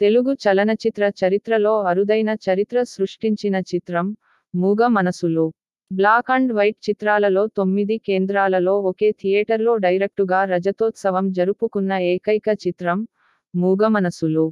తెలుగు చలనచిత్ర చరిత్రలో అరుదైన చరిత్ర సృష్టించిన చిత్రం మూగ మనసులు. బ్లాక్ అండ్ వైట్ చిత్రాలలో తొమ్మిది కేంద్రాలలో ఒకే థియేటర్లో డైరెక్టుగా రజతోత్సవం జరుపుకున్న ఏకైక చిత్రం మూగ మనసులు.